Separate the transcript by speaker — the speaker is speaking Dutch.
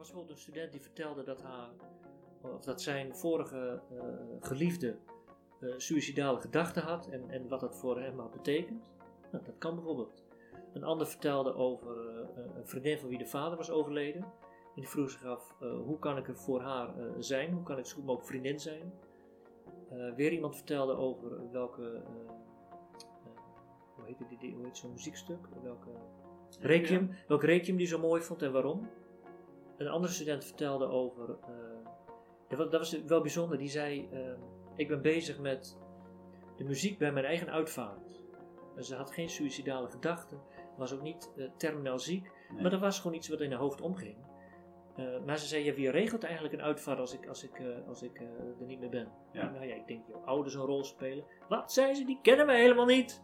Speaker 1: was bijvoorbeeld een student die vertelde dat, haar, of dat zijn vorige uh, geliefde uh, suïcidale gedachten had en, en wat dat voor hem had betekend. Nou, dat kan bijvoorbeeld. Een ander vertelde over uh, een vriendin van wie de vader was overleden. En die vroeg zich af, hoe kan ik er voor haar zijn? Hoe kan ik zo goed mogelijk vriendin zijn? weer iemand vertelde over welke, hoe heet, die, die, hoe heet zo'n muziekstuk? Welke, requiem, welk requiem die zo mooi vond en waarom. Een andere student vertelde over, dat was wel bijzonder, die zei ik ben bezig met de muziek bij mijn eigen uitvaart. Ze had geen suïcidale gedachten, was ook niet uh, terminaal ziek, maar dat was gewoon iets wat in haar hoofd omging. Maar ze zei, ja, wie regelt eigenlijk een uitvaart als ik, als ik, als ik er niet meer ben? Ja. Nou ja, ik denk, jouw ouders een rol spelen. Wat, zei ze, die kennen wij helemaal niet.